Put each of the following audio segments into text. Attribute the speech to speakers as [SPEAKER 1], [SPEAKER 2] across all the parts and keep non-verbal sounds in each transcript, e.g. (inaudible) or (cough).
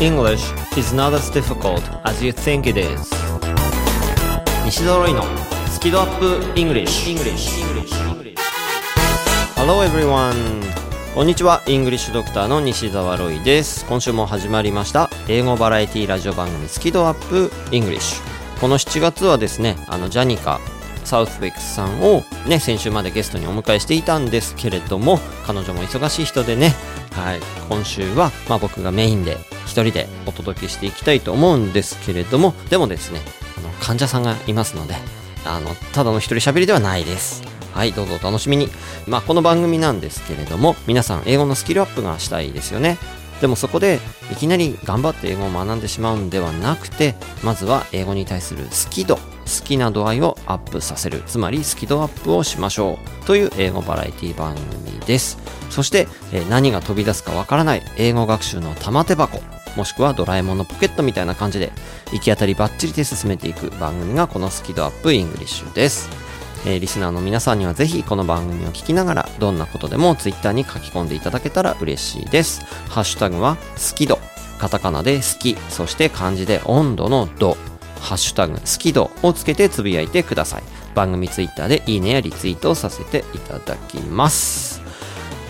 [SPEAKER 1] English is not as difficult as you think it is. 西澤ロイのスキドアップ English, English. Hello everyone. こんにちは。イングリッシュドクターの西澤ロイです。今週も始まりました。英語バラエティラジオ番組スキドアップ English この7月はですねあのジャニカサウスウェックスさんをね先週までゲストにお迎えしていたんですけれども彼女も忙しい人でねはい。今週はまあ僕がメインで一人でお届けしていきたいと思うんですけれどもでもですねあの患者さんがいますのであのただの一人喋りではないです。はいどうぞお楽しみに。まあこの番組なんですけれども皆さん英語のスキルアップがしたいですよね。でもそこでいきなり頑張って英語を学んでしまうんではなくてまずは英語に対する好き度好きな度合いをアップさせる。つまりスキドアップをしましょう。という英語バラエティ番組です。そして、え何が飛び出すかわからない。英語学習の玉手箱。もしくはドラえもんのポケットみたいな感じで行き当たりばっちりで進めていく番組がこのスキドアップイングリッシュです。えーリスナーの皆さんにはぜひこの番組を聞きながらどんなことでもツイッターに書き込んでいただけたら嬉しいです。ハッシュタグは好き度。カタカナで好き、そして漢字で温度の度。ハッシュタグ好き度をつけてつぶやいてください。番組ツイッターでいいねやリツイートをさせていただきます。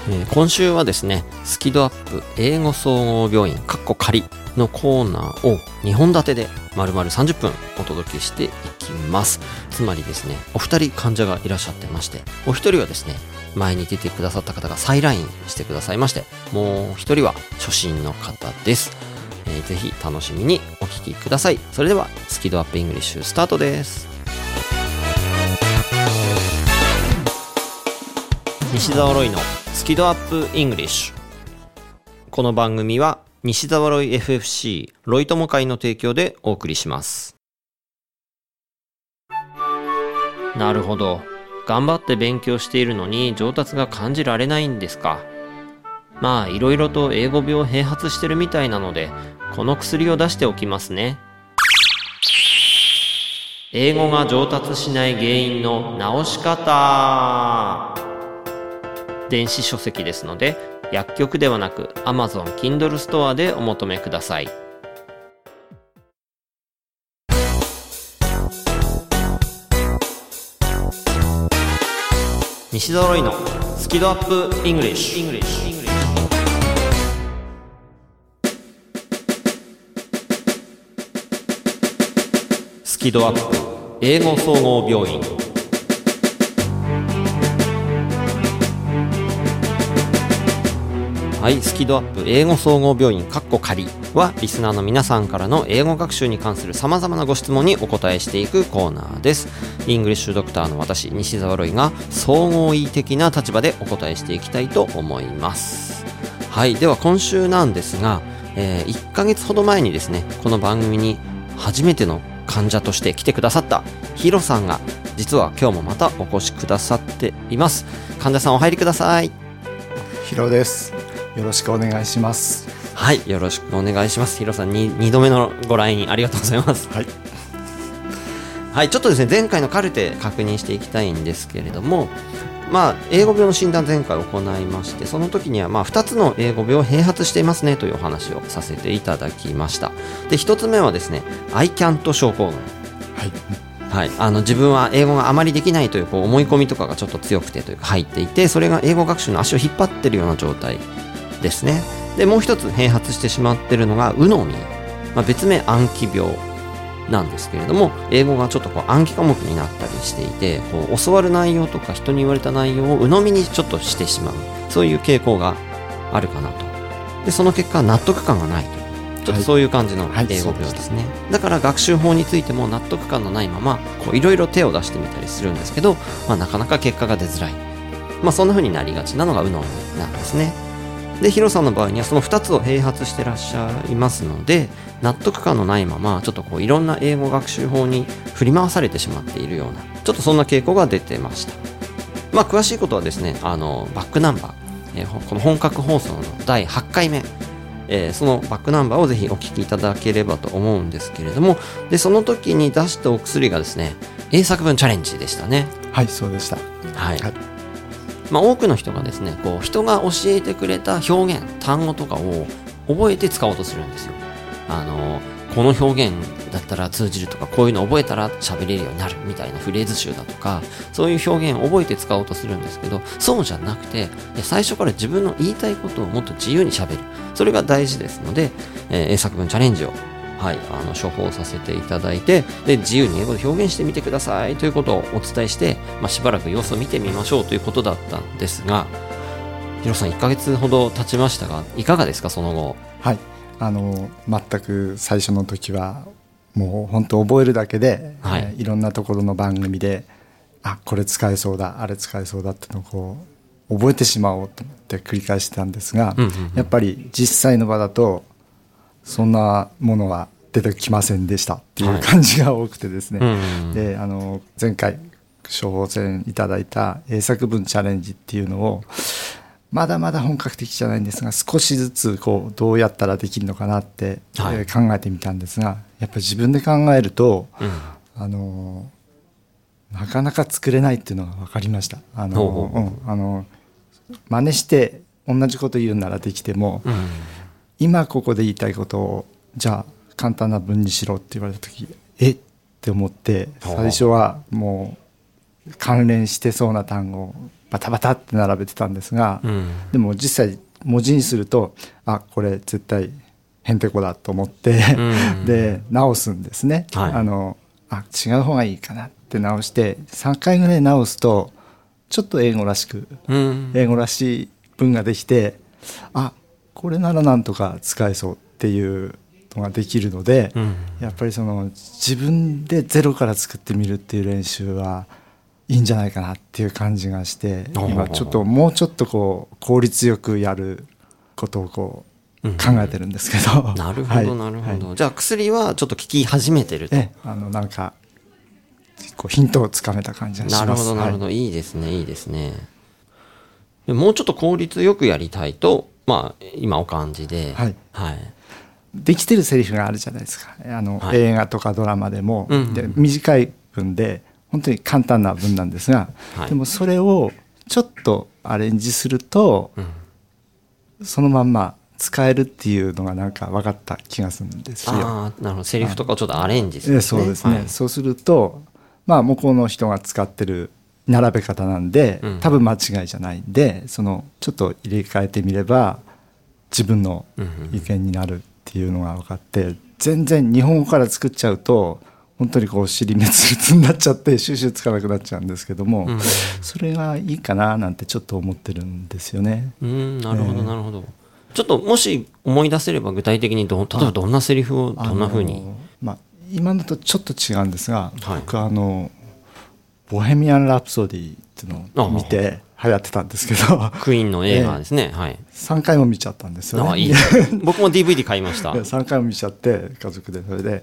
[SPEAKER 1] えー今週はですね、スキドアップ英語総合病院、カッコ仮のコーナーを2本立てで丸々30分お届けしていきます。つまりですね、お二人患者がいらっしゃってまして、お一人はですね、前に出てくださった方が再来院してくださいまして、もう一人は初心の方です。えーぜひ楽しみにお聞きください。それでは、スキドアップイングリッシュスタートです。西澤ロイのスキドアップイングリッシュこの番組は西澤ロイ FFC ロイ友会の提供でお送りしますなるほど頑張って勉強しているのに上達が感じられないんですかまあいろいろと英語病併発してるみたいなのでこの薬を出しておきますね。英語が上達しない原因の直し方。電子書籍ですので薬局ではなく Amazon Kindle ストアでお求めください。西澤ロイのスキドアップイングリッシュ。キドアップ英語総合病院はい、スキドアップ英語総合病院カッコ仮はリスナーの皆さんからの英語学習に関する様々なご質問にお答えしていくコーナーです。イングリッシュドクターの私、西澤ロイが総合医的な立場でお答えしていきたいと思います。はい、では今週なんですが、えー1ヶ月ほど前にですね、この番組に初めての患者として来てくださったヒロさんが実は今日もまたお越しくださっています。患者さんお入りください。
[SPEAKER 2] ヒロです。よろしくお願いします。
[SPEAKER 1] はい、よろしくお願いします。ヒロさんに2度目のご来院ありがとうございます。
[SPEAKER 2] はい。
[SPEAKER 1] はい、ちょっとですね、前回のカルテ確認していきたいんですけれども、まあ、英語病の診断前回行いまして、その時には、まあ、2つの英語病を併発していますねというお話をさせていただきました。で、1つ目はですね、I can't 症候群。
[SPEAKER 2] はい。
[SPEAKER 1] はい、あの自分は英語があまりできないというこう思い込みとかがちょっと強くてというか入っていてそれが英語学習の足を引っ張ってるような状態ですねでもう一つ併発してしまってるのがウノミ、まあ、別名暗記病なんですけれども英語がちょっとこう暗記科目になったりしていてこう教わる内容とか人に言われた内容を鵜呑みにちょっとしてしまう。そういう傾向があるかなと。でその結果納得感がないという。ちょっとそういう感じの
[SPEAKER 2] はい
[SPEAKER 1] 英語病ですね、だから学習法についても納得感のないままこういろいろ手を出してみたりするんですけど、まあ、なかなか結果が出づらい、まあ、そんな風になりがちなのがウノミなんですねでヒロさんの場合にはその2つを併発してらっしゃいますので納得感のないままちょっとこういろんな英語学習法に振り回されてしまっているようなちょっとそんな傾向が出てました。まあ詳しいことはですねあのバックナンバー、えーほこの本格放送の第8回目えーそのバックナンバーをぜひお聞きいただければと思うんですけれどもでその時に出したお薬がですね英作文チャレンジでしたね。
[SPEAKER 2] はい、そうでした。
[SPEAKER 1] はい、
[SPEAKER 2] はい
[SPEAKER 1] まあ、多くの人がですねこう人が教えてくれた表現単語とかを覚えて使おうとするんですよ。あのこの表現だったら通じるとかこういうの覚えたら喋れるようになるみたいなフレーズ集だとかそういう表現を覚えて使おうとするんですけどそうじゃなくて最初から自分の言いたいことをもっと自由に喋る。それが大事ですので、えー、作文チャレンジをはい、あの処方させていただいてで自由に英語で表現してみてください。ということをお伝えして、まあ、しばらく様子を見てみましょう。ということだったんですがヒロさん1か月ほど経ちましたがいかがですかその後？
[SPEAKER 2] はいあの全く最初の時はもう本当覚えるだけで、はい。えー、いろんなところの番組であこれ使えそうだあれ使えそうだってのをこう覚えてしまおうと思って繰り返してたんですが、うんうんうん、やっぱり実際の場だとそんなものは出てきませんでしたっていう感じが多くてですね、はい。うん。うん、であの前回処方箋いただいた英作文チャレンジっていうのをまだまだ本格的じゃないんですが少しずつこうどうやったらできるのかなって、はい、えー、考えてみたんですがやっぱり自分で考えると、うん、あのなかなか作れないっていうのが分かりました。あの、うん、あの真似して同じこと言うならできても、うん、今ここで言いたいことをじゃあ簡単な文にしろって言われた時え？って思って最初はもう関連してそうな単語をバタバタって並べてたんですが、うん、でも実際文字にするとあこれ絶対へんてこだと思ってで直すんですね、はい、あのあ違う方がいいかなって直して3回ぐらい直すとちょっと英語らしく、うん、英語らしい文ができてあこれならなんとか使えそうっていうのができるので、うん、やっぱりその自分でゼロから作ってみるっていう練習はいいんじゃないかなっていう感じがして今ちょっともうちょっとこう効率よくやることをこう考えてるんですけど、
[SPEAKER 1] うん、なるほどなるほど、はい、じゃあ薬はちょっと効き始めてると。
[SPEAKER 2] あのなんかこうヒントをつかめた感じがします。
[SPEAKER 1] なるほどなるほど、はい、いいですねいいですね。もうちょっと効率よくやりたいとまあ今お感じで。はい、はい、
[SPEAKER 2] できてるセリフがあるじゃないですか。あの、はい、映画とかドラマでも、うん、で短い文で本当に簡単な文なんですが、はい、でもそれをちょっとアレンジすると、うん、そのまんま使えるっていうのがなんか分かった気がするんですよ。
[SPEAKER 1] あなるほど。セリフとかをちょっとアレンジする、ね、
[SPEAKER 2] そうですね、はい、そうするとまあ向こうの人が使ってる並べ方なんで、うん、多分間違いじゃない。んでそのちょっと入れ替えてみれば自分の意見になるっていうのが分かって全然日本語から作っちゃうと本当にこう尻滅裂になっちゃって収集つかなくなっちゃうんですけども、うん、それがいいかななんてちょっと思ってるんですよね。
[SPEAKER 1] うんなるほど、なるほど。ちょっともし思い出せれば具体的にど例えばどんなセリフをどんなふうに、
[SPEAKER 2] まあ、今のとちょっと違うんですが、はい、僕あの「ボヘミアン・ラプソディ」っていうのを見て流行ってたんですけど。
[SPEAKER 1] クイーンの映画ですね、えー、はい、
[SPEAKER 2] 3回も見ちゃったんですよね。
[SPEAKER 1] あいい (laughs) 僕も DVD 買いました。
[SPEAKER 2] 3回も見ちゃって家族でそれで。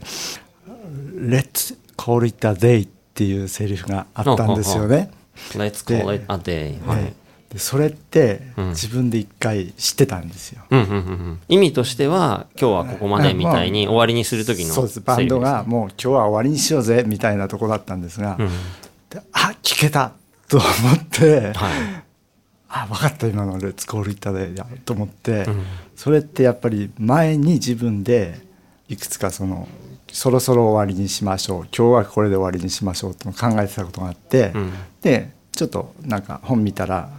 [SPEAKER 2] Let's call it a day っていうセリフがあったんですよね。
[SPEAKER 1] Let's call it a day、はい、
[SPEAKER 2] でそれって自分で一回知ってたんですよ、うんうんうんう
[SPEAKER 1] ん、意味としては今日はここまでみたいに終わりにする時の、
[SPEAKER 2] そうです。バンドがもう今日は終わりにしようぜみたいなとこだったんですが、うん、あ聞けたと思って、はい、あ分かった今の「レッツコールイッタでやと思って、うん、それってやっぱり前に自分でいくつかそのそろそろ終わりにしましょう今日はこれで終わりにしましょうって考えてたことがあって、うん、でちょっとなんか本見たら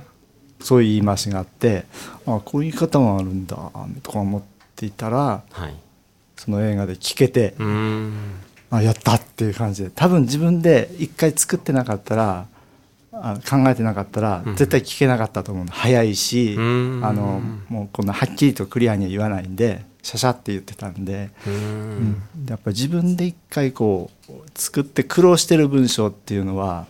[SPEAKER 2] そういう言い回しがあってあこういう言い方もあるんだとか思っていたら、はい、その映画で聞けてあやったっていう感じで。多分自分で一回作ってなかったらあ考えてなかったら絶対聞けなかったと思うの、うん、早いしあのもうこんなはっきりとクリアには言わないんでシャシャって言ってたんで、うん、やっぱ自分で一回こう作って苦労してる文章っていうのは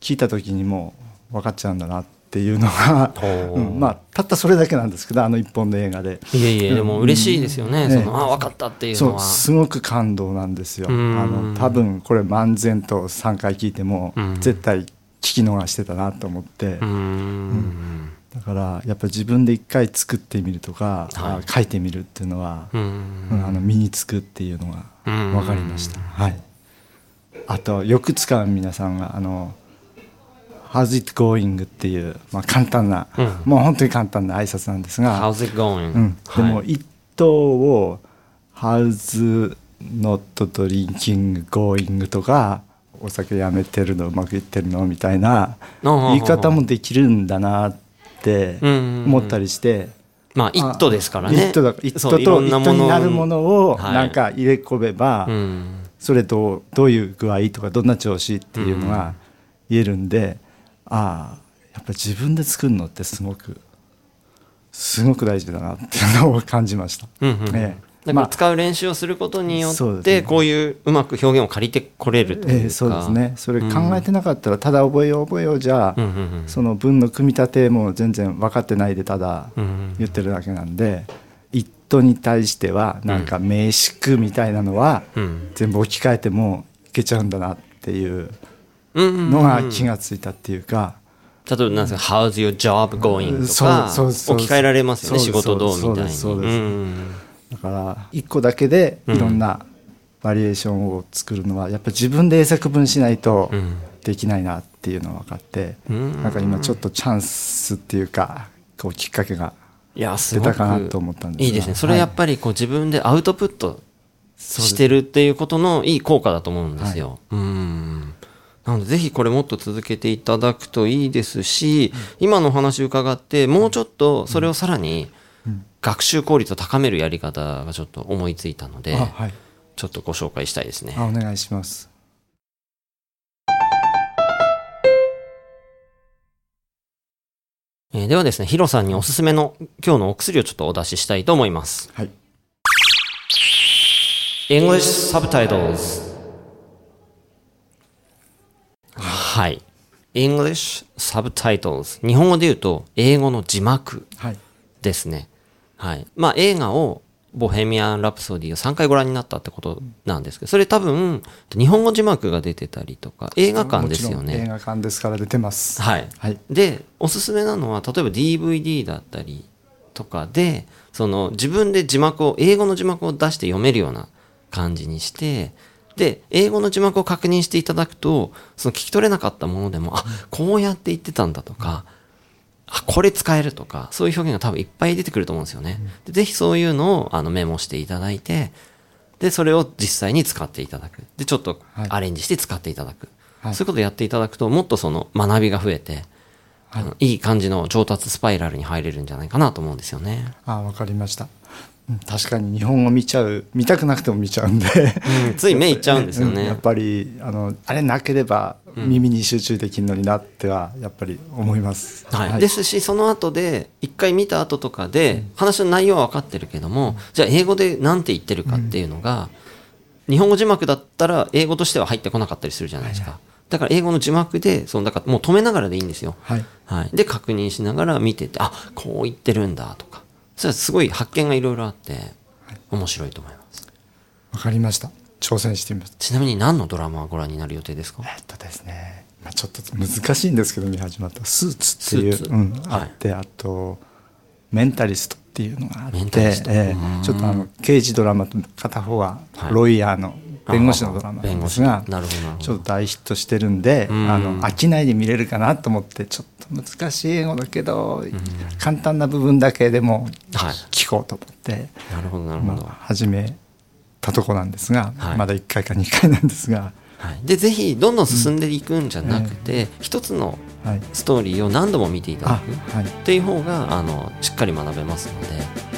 [SPEAKER 2] 聞いた時にも分かっちゃうんだなっていうのが、う。ん、まあたったそれだけなんですけどあの一本の映画で。
[SPEAKER 1] いえいえでも嬉しいですよね、うん、そのあ分かったっていうのは。
[SPEAKER 2] すごく感動なんですよ。あの多分これ漫然と3回聞いても絶対聞き逃してたなと思って。うん。だからやっぱ自分で一回作ってみるとか、はい、書いてみるっていうのは、うん、あの身につくっていうのが分かりました。はい、あとよく使う皆さんがあの「How's it going?」っていう、まあ、簡単な、うん、もう本当に簡単な挨拶なんですが「
[SPEAKER 1] How's it going?、
[SPEAKER 2] うん」でも、一答を「How's not drinking going? とかお酒やめてるのうまくいってるのみたいな言い方もできるんだなって思ったりして。
[SPEAKER 1] まあ、一途ですからね。
[SPEAKER 2] 一途だ。一途と一途になるものをなんか入れ込めば、それとどういう具合とかどんな調子っていうのが言えるんで、ああ、やっぱり自分で作るのってすごく、すごく大事だなっていうのを感じました。
[SPEAKER 1] うんうん、ええ。だから使う練習をすることによってこういううまく表現を借りてこれるというか、えー、
[SPEAKER 2] そうですね。それ考えてなかったらただ覚えよう覚えようじゃ、その文の組み立ても全然分かってないでただ言ってるだけなんで、一途に対してはなんか名詞みたいなのは全部置き換えてもいけちゃうんだなっていうのが気がついたっていうか。
[SPEAKER 1] 例えばなんですか「How's your job going?」とか置き換えられますよね仕事どうみたいに。
[SPEAKER 2] だから1個だけでいろんなバリエーションを作るのはやっぱ自分で英作文しないとできないなっていうのが分かって、なんか今ちょっとチャンスっていうかこうきっかけが出たかなと思ったんです
[SPEAKER 1] いいですね。それやっぱりこう自分でアウトプットしてるっていうことのいい効果だと思うんですよ。はい、うんなのでぜひこれもっと続けていただくといいですし、今の話伺ってもうちょっとそれをさらに、うん学習効率を高めるやり方がちょっと思いついたので、はい、ちょっとご紹介したいですね。
[SPEAKER 2] お願いします。
[SPEAKER 1] えー、ではですね、ヒロさんにおすすめの今日のお薬をちょっとお出ししたいと思います。はい。English Subtitles はい。English Subtitles 日本語で言うと英語の字幕ですね。はい。まあ映画をボヘミアン・ラプソディを3回ご覧になったってことなんですけど、それ多分、日本語字幕が出てたりとか、映画館ですよね。
[SPEAKER 2] 映画館ですから出てます。
[SPEAKER 1] はい。はい、で、おすすめなのは、例えば DVD だったりとかで、その自分で字幕を、英語の字幕を出して読めるような感じにして、で、英語の字幕を確認していただくと、その聞き取れなかったものでも、あ、こうやって言ってたんだとか、あ、これ使えるとか、そういう表現が多分いっぱい出てくると思うんですよね。でぜひそういうのをあのメモしていただいて、で、それを実際に使っていただく。で、ちょっとアレンジして使っていただく。はい、そういうことをやっていただくと、もっとその学びが増えて、はい、いい感じの上達スパイラルに入れるんじゃないかなと思うんですよね。
[SPEAKER 2] あ、わかりました。確かに日本語見ちゃう見たくなくても見ちゃうんで。
[SPEAKER 1] うん、つい目いっちゃうんですよね、
[SPEAKER 2] やっぱりあのあれなければ耳に集中できるのになってはやっぱり思います、
[SPEAKER 1] はい、はい、ですしその後で一回見た後とかで話の内容は分かってるけども、じゃあ英語で何て言ってるかっていうのが、日本語字幕だったら英語としては入ってこなかったりするじゃないですか、はい。だから英語の字幕で、そのだからもう止めながらでいいんですよ。はい。はい。で、確認しながら見てて、あ、こう言ってるんだとか。それはすごい発見がいろいろあって、面白いと思います。
[SPEAKER 2] わかりました。挑戦してみます。
[SPEAKER 1] ちなみに何のドラマをご覧になる予定ですか？
[SPEAKER 2] えっとですね、まあ、ちょっと難しいんですけど見始まった「スーツ」っていう、うん、あって、あと「メンタリスト」っていうのがあって、えー、ちょっとあの刑事ドラマと片方はロイヤーの弁護士のドラマなんですがちょっと大ヒットしてるんであの飽きないで見れるかなと思ってちょっと難しい英語だけど簡単な部分だけでも聞こうと思って
[SPEAKER 1] なるほどなるほど。
[SPEAKER 2] 始めたとこなんですがまだ1回か2回なんですが。
[SPEAKER 1] はい、でぜひどんどん進んでいくんじゃなくて、うん、一つのストーリーを何度も見ていただく、はい、っていう方があのしっかり学べますので。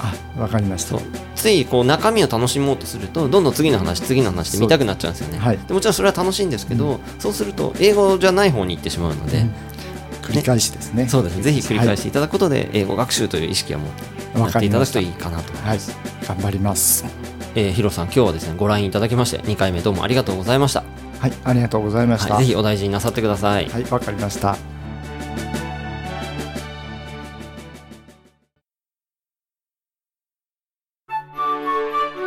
[SPEAKER 2] あわかりました。
[SPEAKER 1] ついこう中身を楽しもうとするとどんどん次の話次の話で見たくなっちゃうんですよね、はい、でもちろんそれは楽しいんですけど、うん、そうすると英語じゃない方に行ってしまうので、うん、
[SPEAKER 2] 繰り返しですね、
[SPEAKER 1] ね、そうです。ねぜひ繰り返していただくことで英語学習という意識はもう持っていただくといいかなと。思い。ます、
[SPEAKER 2] 頑張ります。
[SPEAKER 1] えー、ヒロさん今日はですねご覧いただきまして2回目どうもありがとうございました。
[SPEAKER 2] はい。ありがとうございました、
[SPEAKER 1] はい、ぜひお大事になさってください。
[SPEAKER 2] はい。わかりました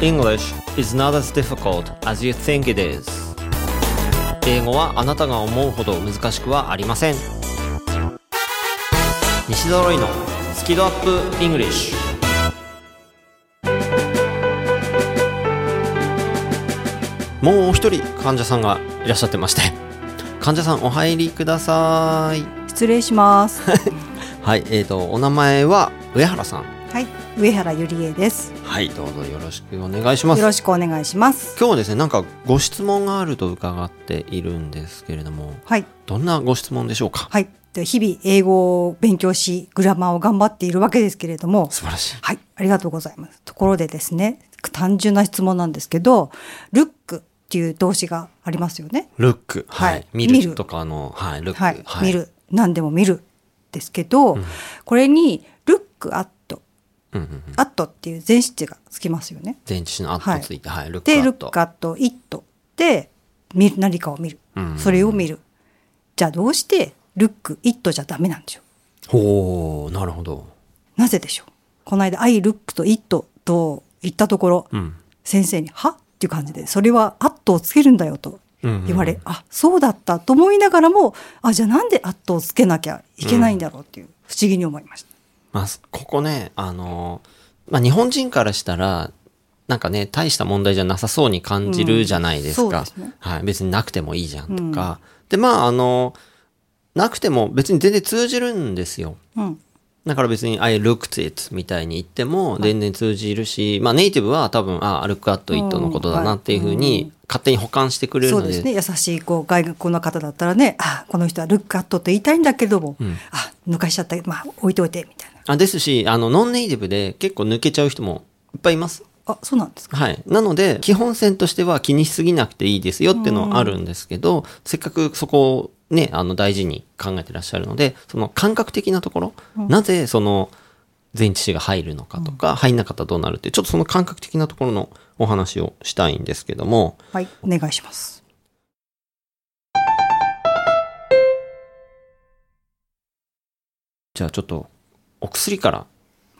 [SPEAKER 1] English is not as difficult as you think it is. 英語はあなたが思うほど難しくはありません。西揃いのスキドアップ English もう一人患者さんがいらっしゃってまして。患者さんお入りください。
[SPEAKER 3] 失礼します。(laughs)
[SPEAKER 1] はいえーとお名前は上原さん。
[SPEAKER 3] はい上原ゆりえです。
[SPEAKER 1] はいどうぞよろしくお願いします。
[SPEAKER 3] よろしくお願いします。
[SPEAKER 1] 今日はですねなんかご質問があると伺っているんですけれども
[SPEAKER 3] はい。
[SPEAKER 1] どんなご質問でしょうか？
[SPEAKER 3] はい。で日々英語を勉強しグラマーを頑張っているわけですけれども
[SPEAKER 1] 素晴らしい。
[SPEAKER 3] はい。ありがとうございます。ところでですね単純な質問なんですけどルックっていう動詞がありますよね。
[SPEAKER 1] ルック。はい、
[SPEAKER 3] はい。
[SPEAKER 1] 見るとかのはいルック。
[SPEAKER 3] はい、見る。何でも見る。ですけど、これにルックアット
[SPEAKER 1] うんうんうん。
[SPEAKER 3] アットっていう前置詞がつきますよね。
[SPEAKER 1] 前置詞のアットついてはい、ルックア
[SPEAKER 3] で、
[SPEAKER 1] ット。
[SPEAKER 3] ルックアット、イットで、見る、何かを見る。
[SPEAKER 1] うん。
[SPEAKER 3] それを見る。じゃあどうして、ルック、イットじゃダメなんでしょ
[SPEAKER 1] ほうなるほど。
[SPEAKER 3] うなぜでしょう。この間、アイ、ルックとイットと言ったところ、
[SPEAKER 1] うん。
[SPEAKER 3] 先生に、は？っていう感じで、それはアットをつけるんだよと言われ、
[SPEAKER 1] うんうん。
[SPEAKER 3] あ、そうだったと思いながらも、あ、じゃあなんでアットをつけなきゃいけないんだろうっていう、不思議に思いました。
[SPEAKER 1] まあここねあのまあ日本人からしたらなんかね大した問題じゃなさそうに感じるじゃないですか、
[SPEAKER 3] うんすね。
[SPEAKER 1] はい別になくてもいいじゃんとか、でまああのなくても別に全然通じるんですよ。
[SPEAKER 3] うん。
[SPEAKER 1] だから別に I looked it みたいに言っても全然通じるし、まあネイティブは多分、あ、look at it のことだなっていうふうに勝手に保管してくれるので。
[SPEAKER 3] そうですね。優しいこう外国の方だったらねあこの人はルックアットと言いたいんだけども、
[SPEAKER 1] ん。
[SPEAKER 3] あ抜かしちゃったまあ置いといてみたいな
[SPEAKER 1] あですし、あの、ノンネイティブで結構抜けちゃう人もいっぱいいます。
[SPEAKER 3] あそうなんですか？
[SPEAKER 1] はい。なので、基本線としては気にしすぎなくていいですよっていうのはあるんですけど、せっかくそこをね、あの、大事に考えてらっしゃるので、その感覚的なところ、なぜその、前置詞が入るのかとか、入んなかったらどうなるってちょっとその感覚的なところのお話をしたいんですけども、
[SPEAKER 3] はい。お願いします。
[SPEAKER 1] じゃあちょっとお薬から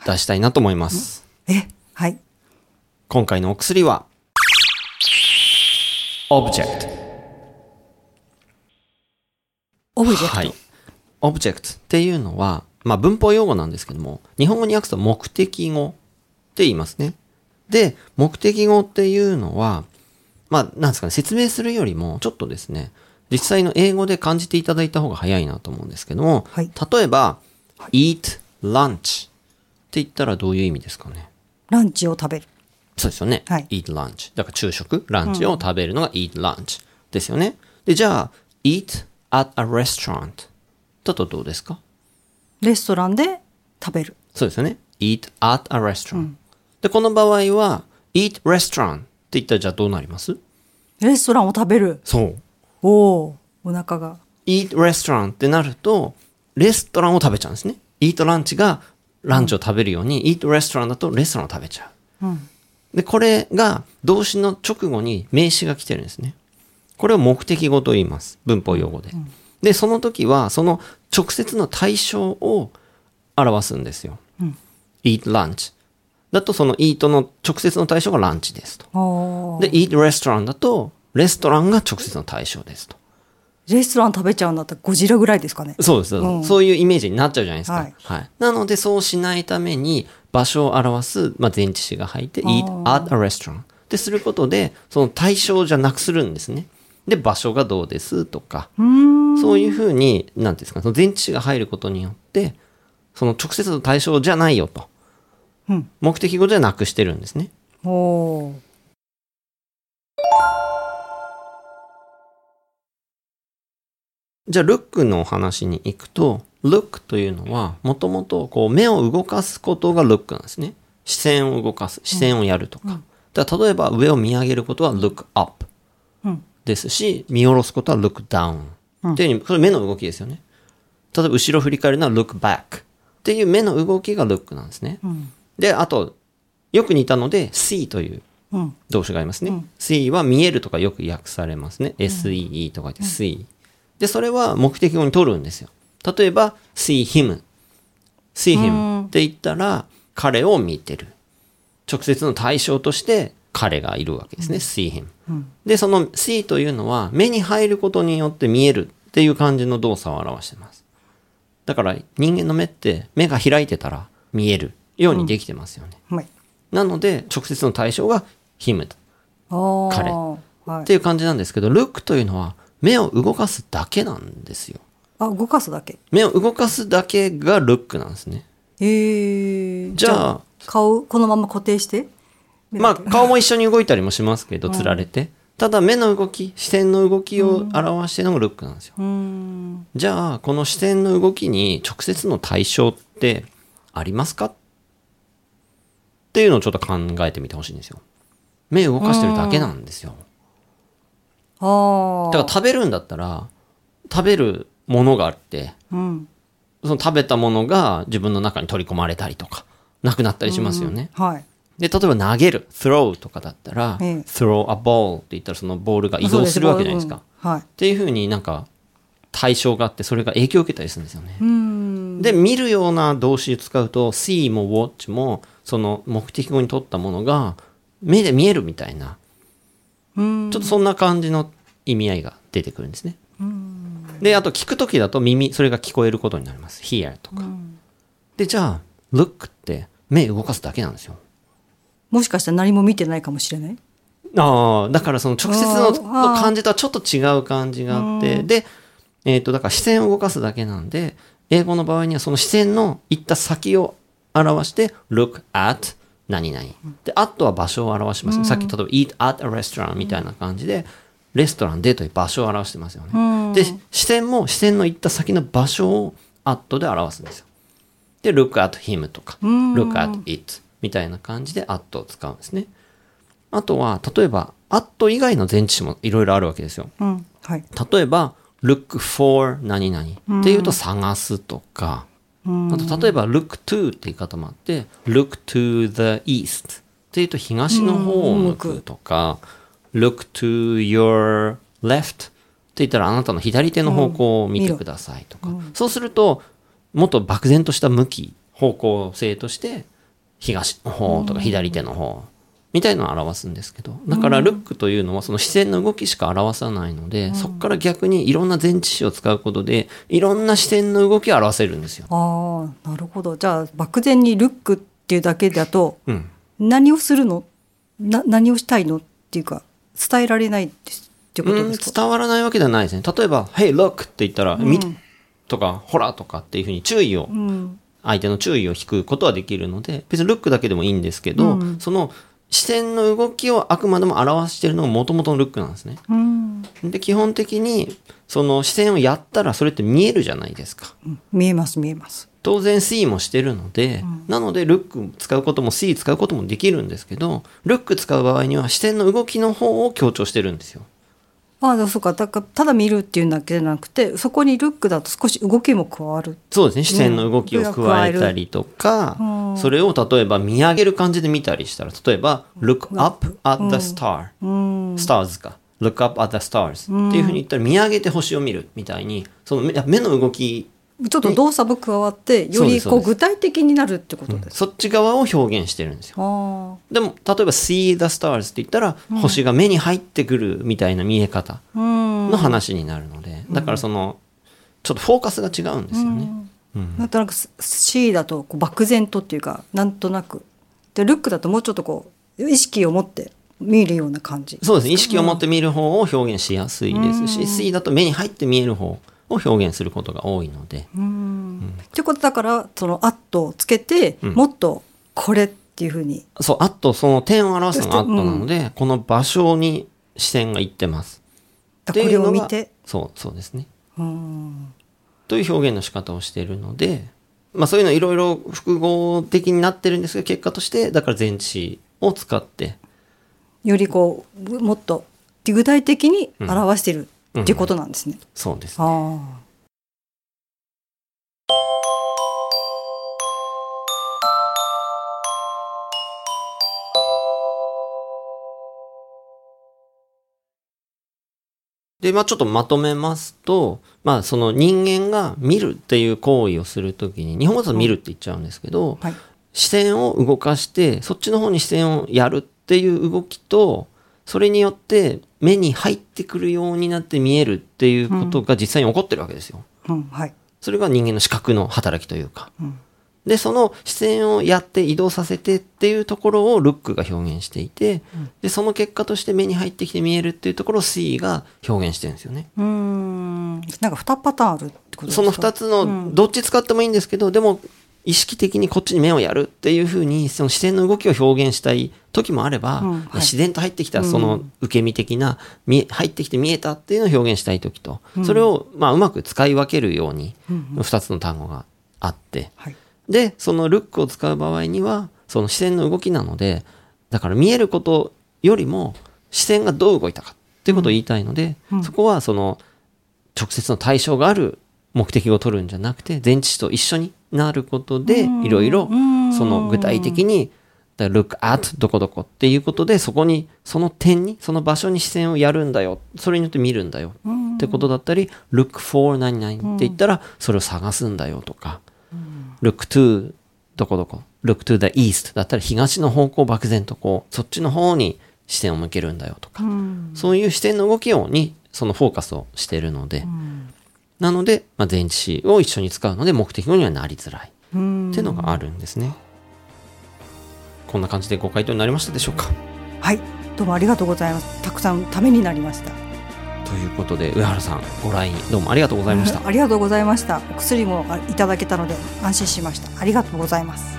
[SPEAKER 1] 出したいなと思います。
[SPEAKER 3] えはい
[SPEAKER 1] 今回のお薬は、Object。
[SPEAKER 3] オブジェクト、
[SPEAKER 1] はい。Object っていうのは、まあ文法用語なんですけども、日本語に訳すと目的語って言いますね。で、目的語っていうのは、まあなんですかね、説明するよりも、ちょっとですね、実際の英語で感じていただいた方が早いなと思うんですけども、
[SPEAKER 3] はい
[SPEAKER 1] 例えば、eat lunch って言ったらどういう意味ですかね？
[SPEAKER 3] ランチを食べる
[SPEAKER 1] そうですよね。
[SPEAKER 3] はい
[SPEAKER 1] eat lunch。だから昼食、ランチを食べるのが eat lunch ですよね。で、じゃあ、eat at a restaurant だとどうですか？
[SPEAKER 3] レストランで食べる
[SPEAKER 1] そうですよね。eat at a restaurant、で、この場合は、eat restaurant って言ったらじゃあどうなります？
[SPEAKER 3] レストランを食べる
[SPEAKER 1] そう。
[SPEAKER 3] おおお腹が
[SPEAKER 1] eat restaurant ってなると、レストランを食べちゃうんですね。Eat ランチがランチを食べるように、eat restaurant だとレストランを食べちゃう。
[SPEAKER 3] うん
[SPEAKER 1] で、これが動詞の直後に名詞が来てるんですね。これを目的語と言います。文法用語で。で、その時は、その直接の対象を表すんですよ。eat lunch。だと、その eat の直接の対象がランチですと。で、eat restaurant だと、レストランが直接の対象ですと。
[SPEAKER 3] レストラン食べちゃうんだったらゴジラぐらいですかね
[SPEAKER 1] そうです、
[SPEAKER 3] うん
[SPEAKER 1] そういうイメージになっちゃうじゃないですか。
[SPEAKER 3] は
[SPEAKER 1] はいい。なので、そうしないために、場所を表す、まあ、前置詞が入って、eat at a restaurant ってすることで、その対象じゃなくするんですね。で、場所がどうですとか、そういうふうに、なんていうんですか、その前置詞が入ることによって、その直接の対象じゃないよと。
[SPEAKER 3] うん
[SPEAKER 1] 目的語じゃなくしてるんですね。
[SPEAKER 3] おおー
[SPEAKER 1] じゃあ、ルックのお話に行くと、ルックというのは、もともとこう目を動かすことがルックなんですね。視線を動かす、視線をやるとか。だから例えば上を見上げることは look up
[SPEAKER 3] うん
[SPEAKER 1] ですし、見下ろすことは look down。っていうふうに、これ目の動きですよね。例えば後ろ振り返るのは look back っていう目の動きが look なんですね。
[SPEAKER 3] うん
[SPEAKER 1] で、あと、よく似たので see という
[SPEAKER 3] うん
[SPEAKER 1] 動詞がありますね。see は見えるとかよく訳されますね。see とか言って see。で、それは目的語に取るんですよ。例えば、see him。see him って言ったら、彼を見てる。直接の対象として、彼がいるわけですね、see him。で、その see というのは目に入ることによって見えるっていう感じの動作を表してます。だから人間の目って目が開いてたら見えるようにできてますよね。
[SPEAKER 3] はい。
[SPEAKER 1] なので直接の対象が him
[SPEAKER 3] ああ。
[SPEAKER 1] 彼
[SPEAKER 3] はい
[SPEAKER 1] っていう感じなんですけど、look というのは目を動かすだけなんですよ。
[SPEAKER 3] あ、動かすだけ？
[SPEAKER 1] 目を動かすだけが look なんですね。
[SPEAKER 3] へえ。
[SPEAKER 1] じゃあ
[SPEAKER 3] 顔このまま固定して？
[SPEAKER 1] まあ (laughs) 顔も一緒に動いたりもしますけど、つられて。ただ目の動き、視線の動きを表してるのが look なんですよ。じゃあ、この視線の動きに直接の対象ってありますか？っていうのをちょっと考えてみてほしいんですよ。目動かしてるだけなんですよ。だから食べるんだったら、食べるものがあって、
[SPEAKER 3] うん。
[SPEAKER 1] その食べたものが自分の中に取り込まれたりとか、なくなったりしますよね。
[SPEAKER 3] はい。
[SPEAKER 1] で、例えば投げる、throw とかだったら、
[SPEAKER 3] ええ
[SPEAKER 1] throw a ball って言ったらそのボールが移動するわけじゃないですか。
[SPEAKER 3] うんはい。
[SPEAKER 1] っていうふうになんか対象があってそれが影響を受けたりするんですよね。で見るような動詞を使うと see も watch もその目的語に取ったものが目で見えるみたいな。ちょっとそんな感じの意味合いが出てくるんですね。であと聞く時だと耳それが聞こえることになります。hear とか。でじゃあ look って目動かすだけなんですよ。
[SPEAKER 3] もしかしたら何も見てないかもしれない？
[SPEAKER 1] ああ、だからその直接の感じとはちょっと違う感じがあって、で、えっ、と、だから視線を動かすだけなんで、英語の場合にはその視線の行った先を表して、look at 何々。で、at は場所を表します、ねさっき例えば eat at a restaurant みたいな感じで、レストランでという場所を表してますよね。で、視線も視線の行った先の場所を at で表すんですよ。で、look at him とか、look at it みたいな感じで at を使うんですね。あとは、例えば、at 以外の前置詞もいろいろあるわけですよ。
[SPEAKER 3] うん。はい。
[SPEAKER 1] 例えば、look for 何々っていうと探すとか、あと例えば look to って言い方もあって、look to the east っていうと東の方を向くとか、look to your left って言ったらあなたの左手の方向を見てくださいとか、そうすると、もっと漠然とした向き、方向性として、東の方とか左手の方みたいのを表すんですけど、だからルックというのはその視線の動きしか表さないので、そこから逆にいろんな前置詞を使うことで、いろんな視線の動きを表せるんですよ。
[SPEAKER 3] ああ、なるほど。じゃあ、漠然にルックっていうだけだと、
[SPEAKER 1] うん。
[SPEAKER 3] 何をするの？な何をしたいの？っていうか、伝えられないってこと
[SPEAKER 1] うん
[SPEAKER 3] ですか、
[SPEAKER 1] 伝わらないわけではないですね。例えば、Hey, look! って言ったら、見てとか、ほらとかっていうふうに注意を、
[SPEAKER 3] うん。
[SPEAKER 1] 相手の注意を引くことはできるので、別にルックだけでもいいんですけど、その視線の動きをあくまでも表しているのが元々のルックなんですね。
[SPEAKER 3] うん。
[SPEAKER 1] で、基本的に、その視線をやったらそれって見えるじゃないですか。
[SPEAKER 3] 見えます、見えます。
[SPEAKER 1] 当然 C もしてるので、なのでルック使うことも C 使うこともできるんですけど、ルック使う場合には視線の動きの方を強調してるんですよ。
[SPEAKER 3] ああ、そうか。だから、ただ見るっていうだけじゃなくて、そこにルックだと少し動きも加わる。
[SPEAKER 1] そうですね。視線の動きを加えたりとか、
[SPEAKER 3] うん
[SPEAKER 1] それを例えば見上げる感じで見たりしたら、例えば、look up at the star、
[SPEAKER 3] うん。
[SPEAKER 1] stars か。look up at the stars、っていうふうに言ったら見上げて星を見るみたいに、その目目の動き、
[SPEAKER 3] ちょっと動作も加わって、よりこう具体的になるってことです。
[SPEAKER 1] そっち側を表現してるんですよ。
[SPEAKER 3] あ
[SPEAKER 1] でも、例えば see the stars って言ったら、星が目に入ってくるみたいな見え方。の話になるので、だからその、ちょっとフォーカスが違うんですよね。
[SPEAKER 3] なんとなく C だとこう漠然とっていうかなんとなく。でルックだともうちょっとこう意識を持って見るような感じ。
[SPEAKER 1] そうです。ね。意識を持って見る方を表現しやすいですし、C だと目に入って見える方を表現することが多いので、
[SPEAKER 3] ってことだからその「アット」をつけて、もっとこれっていうふうに。
[SPEAKER 1] そう、あとその点を表すのがアットなので、この場所に視線がいってます。
[SPEAKER 3] これを見て。
[SPEAKER 1] そう、そうですね。
[SPEAKER 3] うん。
[SPEAKER 1] という表現の仕方をしているので、まあそういうのいろいろ複合的になってるんですが、結果として、だから前置詞を使って、
[SPEAKER 3] よりこうもっと具体的に表してるっていうことなんですね。
[SPEAKER 1] そうですね。で、まあちょっとまとめますと、まあその人間が見るっていう行為をするときに、日本語だと見るって言っちゃうんですけど、
[SPEAKER 3] はい
[SPEAKER 1] 視線を動かして、そっちの方に視線をやるっっていう動きとそれによって目に入ってくるようになって見えるっていうことが実際に起こってるわけですよ。
[SPEAKER 3] うんはい。
[SPEAKER 1] それが人間の視覚の働きというか。で、その視線をやって移動させてっていうところをルックが表現していて、で、その結果として目に入ってきて見えるっていうところを C が表現してるんですよね。
[SPEAKER 3] うーん。なんか2パターンあるってことですか？
[SPEAKER 1] その2つのどっち使ってもいいんですけど、でも意識的にこっちに目をやるっていうふうにその視線の動きを表現したい時もあれば、
[SPEAKER 3] うんはい。
[SPEAKER 1] 自然と入ってきたその受け身的な、見え入ってきて見えたっていうのを表現したい時と、それをまあうまく使い分けるように2つの単語があって、
[SPEAKER 3] はい。
[SPEAKER 1] でそのルックを使う場合にはその視線の動きなのでだから見えることよりも視線がどう動いたかっていうことを言いたいので、そこはその直接の対象がある目的を取るんじゃなくて前置詞と一緒になることでいろいろその具体的に look at どこどこっていうことでそこにその点にその場所に視線をやるんだよ。それによって見るんだよ。ってことだったり look for 何々って言ったらそれを探すんだよとか。look to どこどこ。look to the east だったら東の方向を漠然とこうそっちの方に視線を向けるんだよとか。そういう視線の動きをにそのフォーカスをしているのでなので、まあ、前置詞を一緒に使うので目的語にはなりづらい。っていうのがあるんですね。こんな感じでご回答になりましたでしょうか？
[SPEAKER 3] はい。どうもありがとうございます。たくさんためになりました。
[SPEAKER 1] ということで上原さんご来院どうもありがとうございました。
[SPEAKER 3] ありがとうございました。お薬もあいただけたので安心しました。ありがとうございます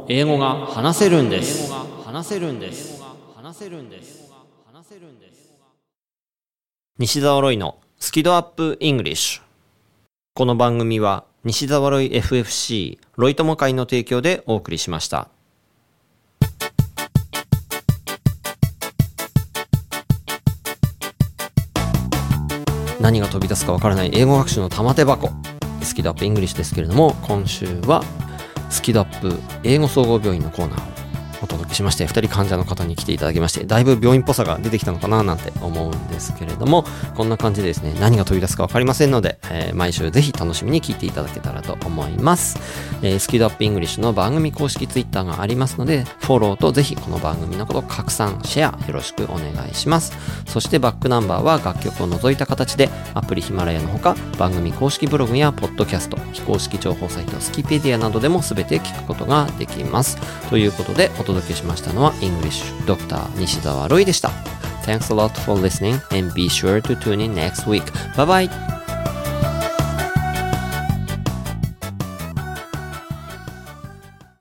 [SPEAKER 1] 英語が話せるんです。話せるんです。話せるんです。話せるんです。西澤ロイのスキドアップイングリッシュ。この番組は西澤ロイ FFC ロイ友会の提供でお送りしました。何が飛び出すかわからない英語学習の玉手箱。スキドアップイングリッシュですけれども今週はスキドアップ英語総合病院のコーナー。お届けしまして、2人患者の方に来ていただきまして、だいぶ病院っぽさが出てきたのかななんて思うんですけれども、こんな感じでですね、何が飛び出すか分かりませんので、えー毎週ぜひ楽しみに聞いていただけたらと思います。えースキドアップイングリッシュの番組公式ツイッターがありますので、フォローとぜひこの番組のことを拡散、シェアよろしくお願いします。そしてバックナンバーは楽曲を除いた形で、アプリヒマラヤのほか、番組公式ブログやポッドキャスト、非公式情報サイトスキペディアなどでも全て聞くことができます。ということで、お届けしましたのは、English Dr. 西澤ロイでした。Thanks a lot for listening and be sure to tune in next week. Bye bye!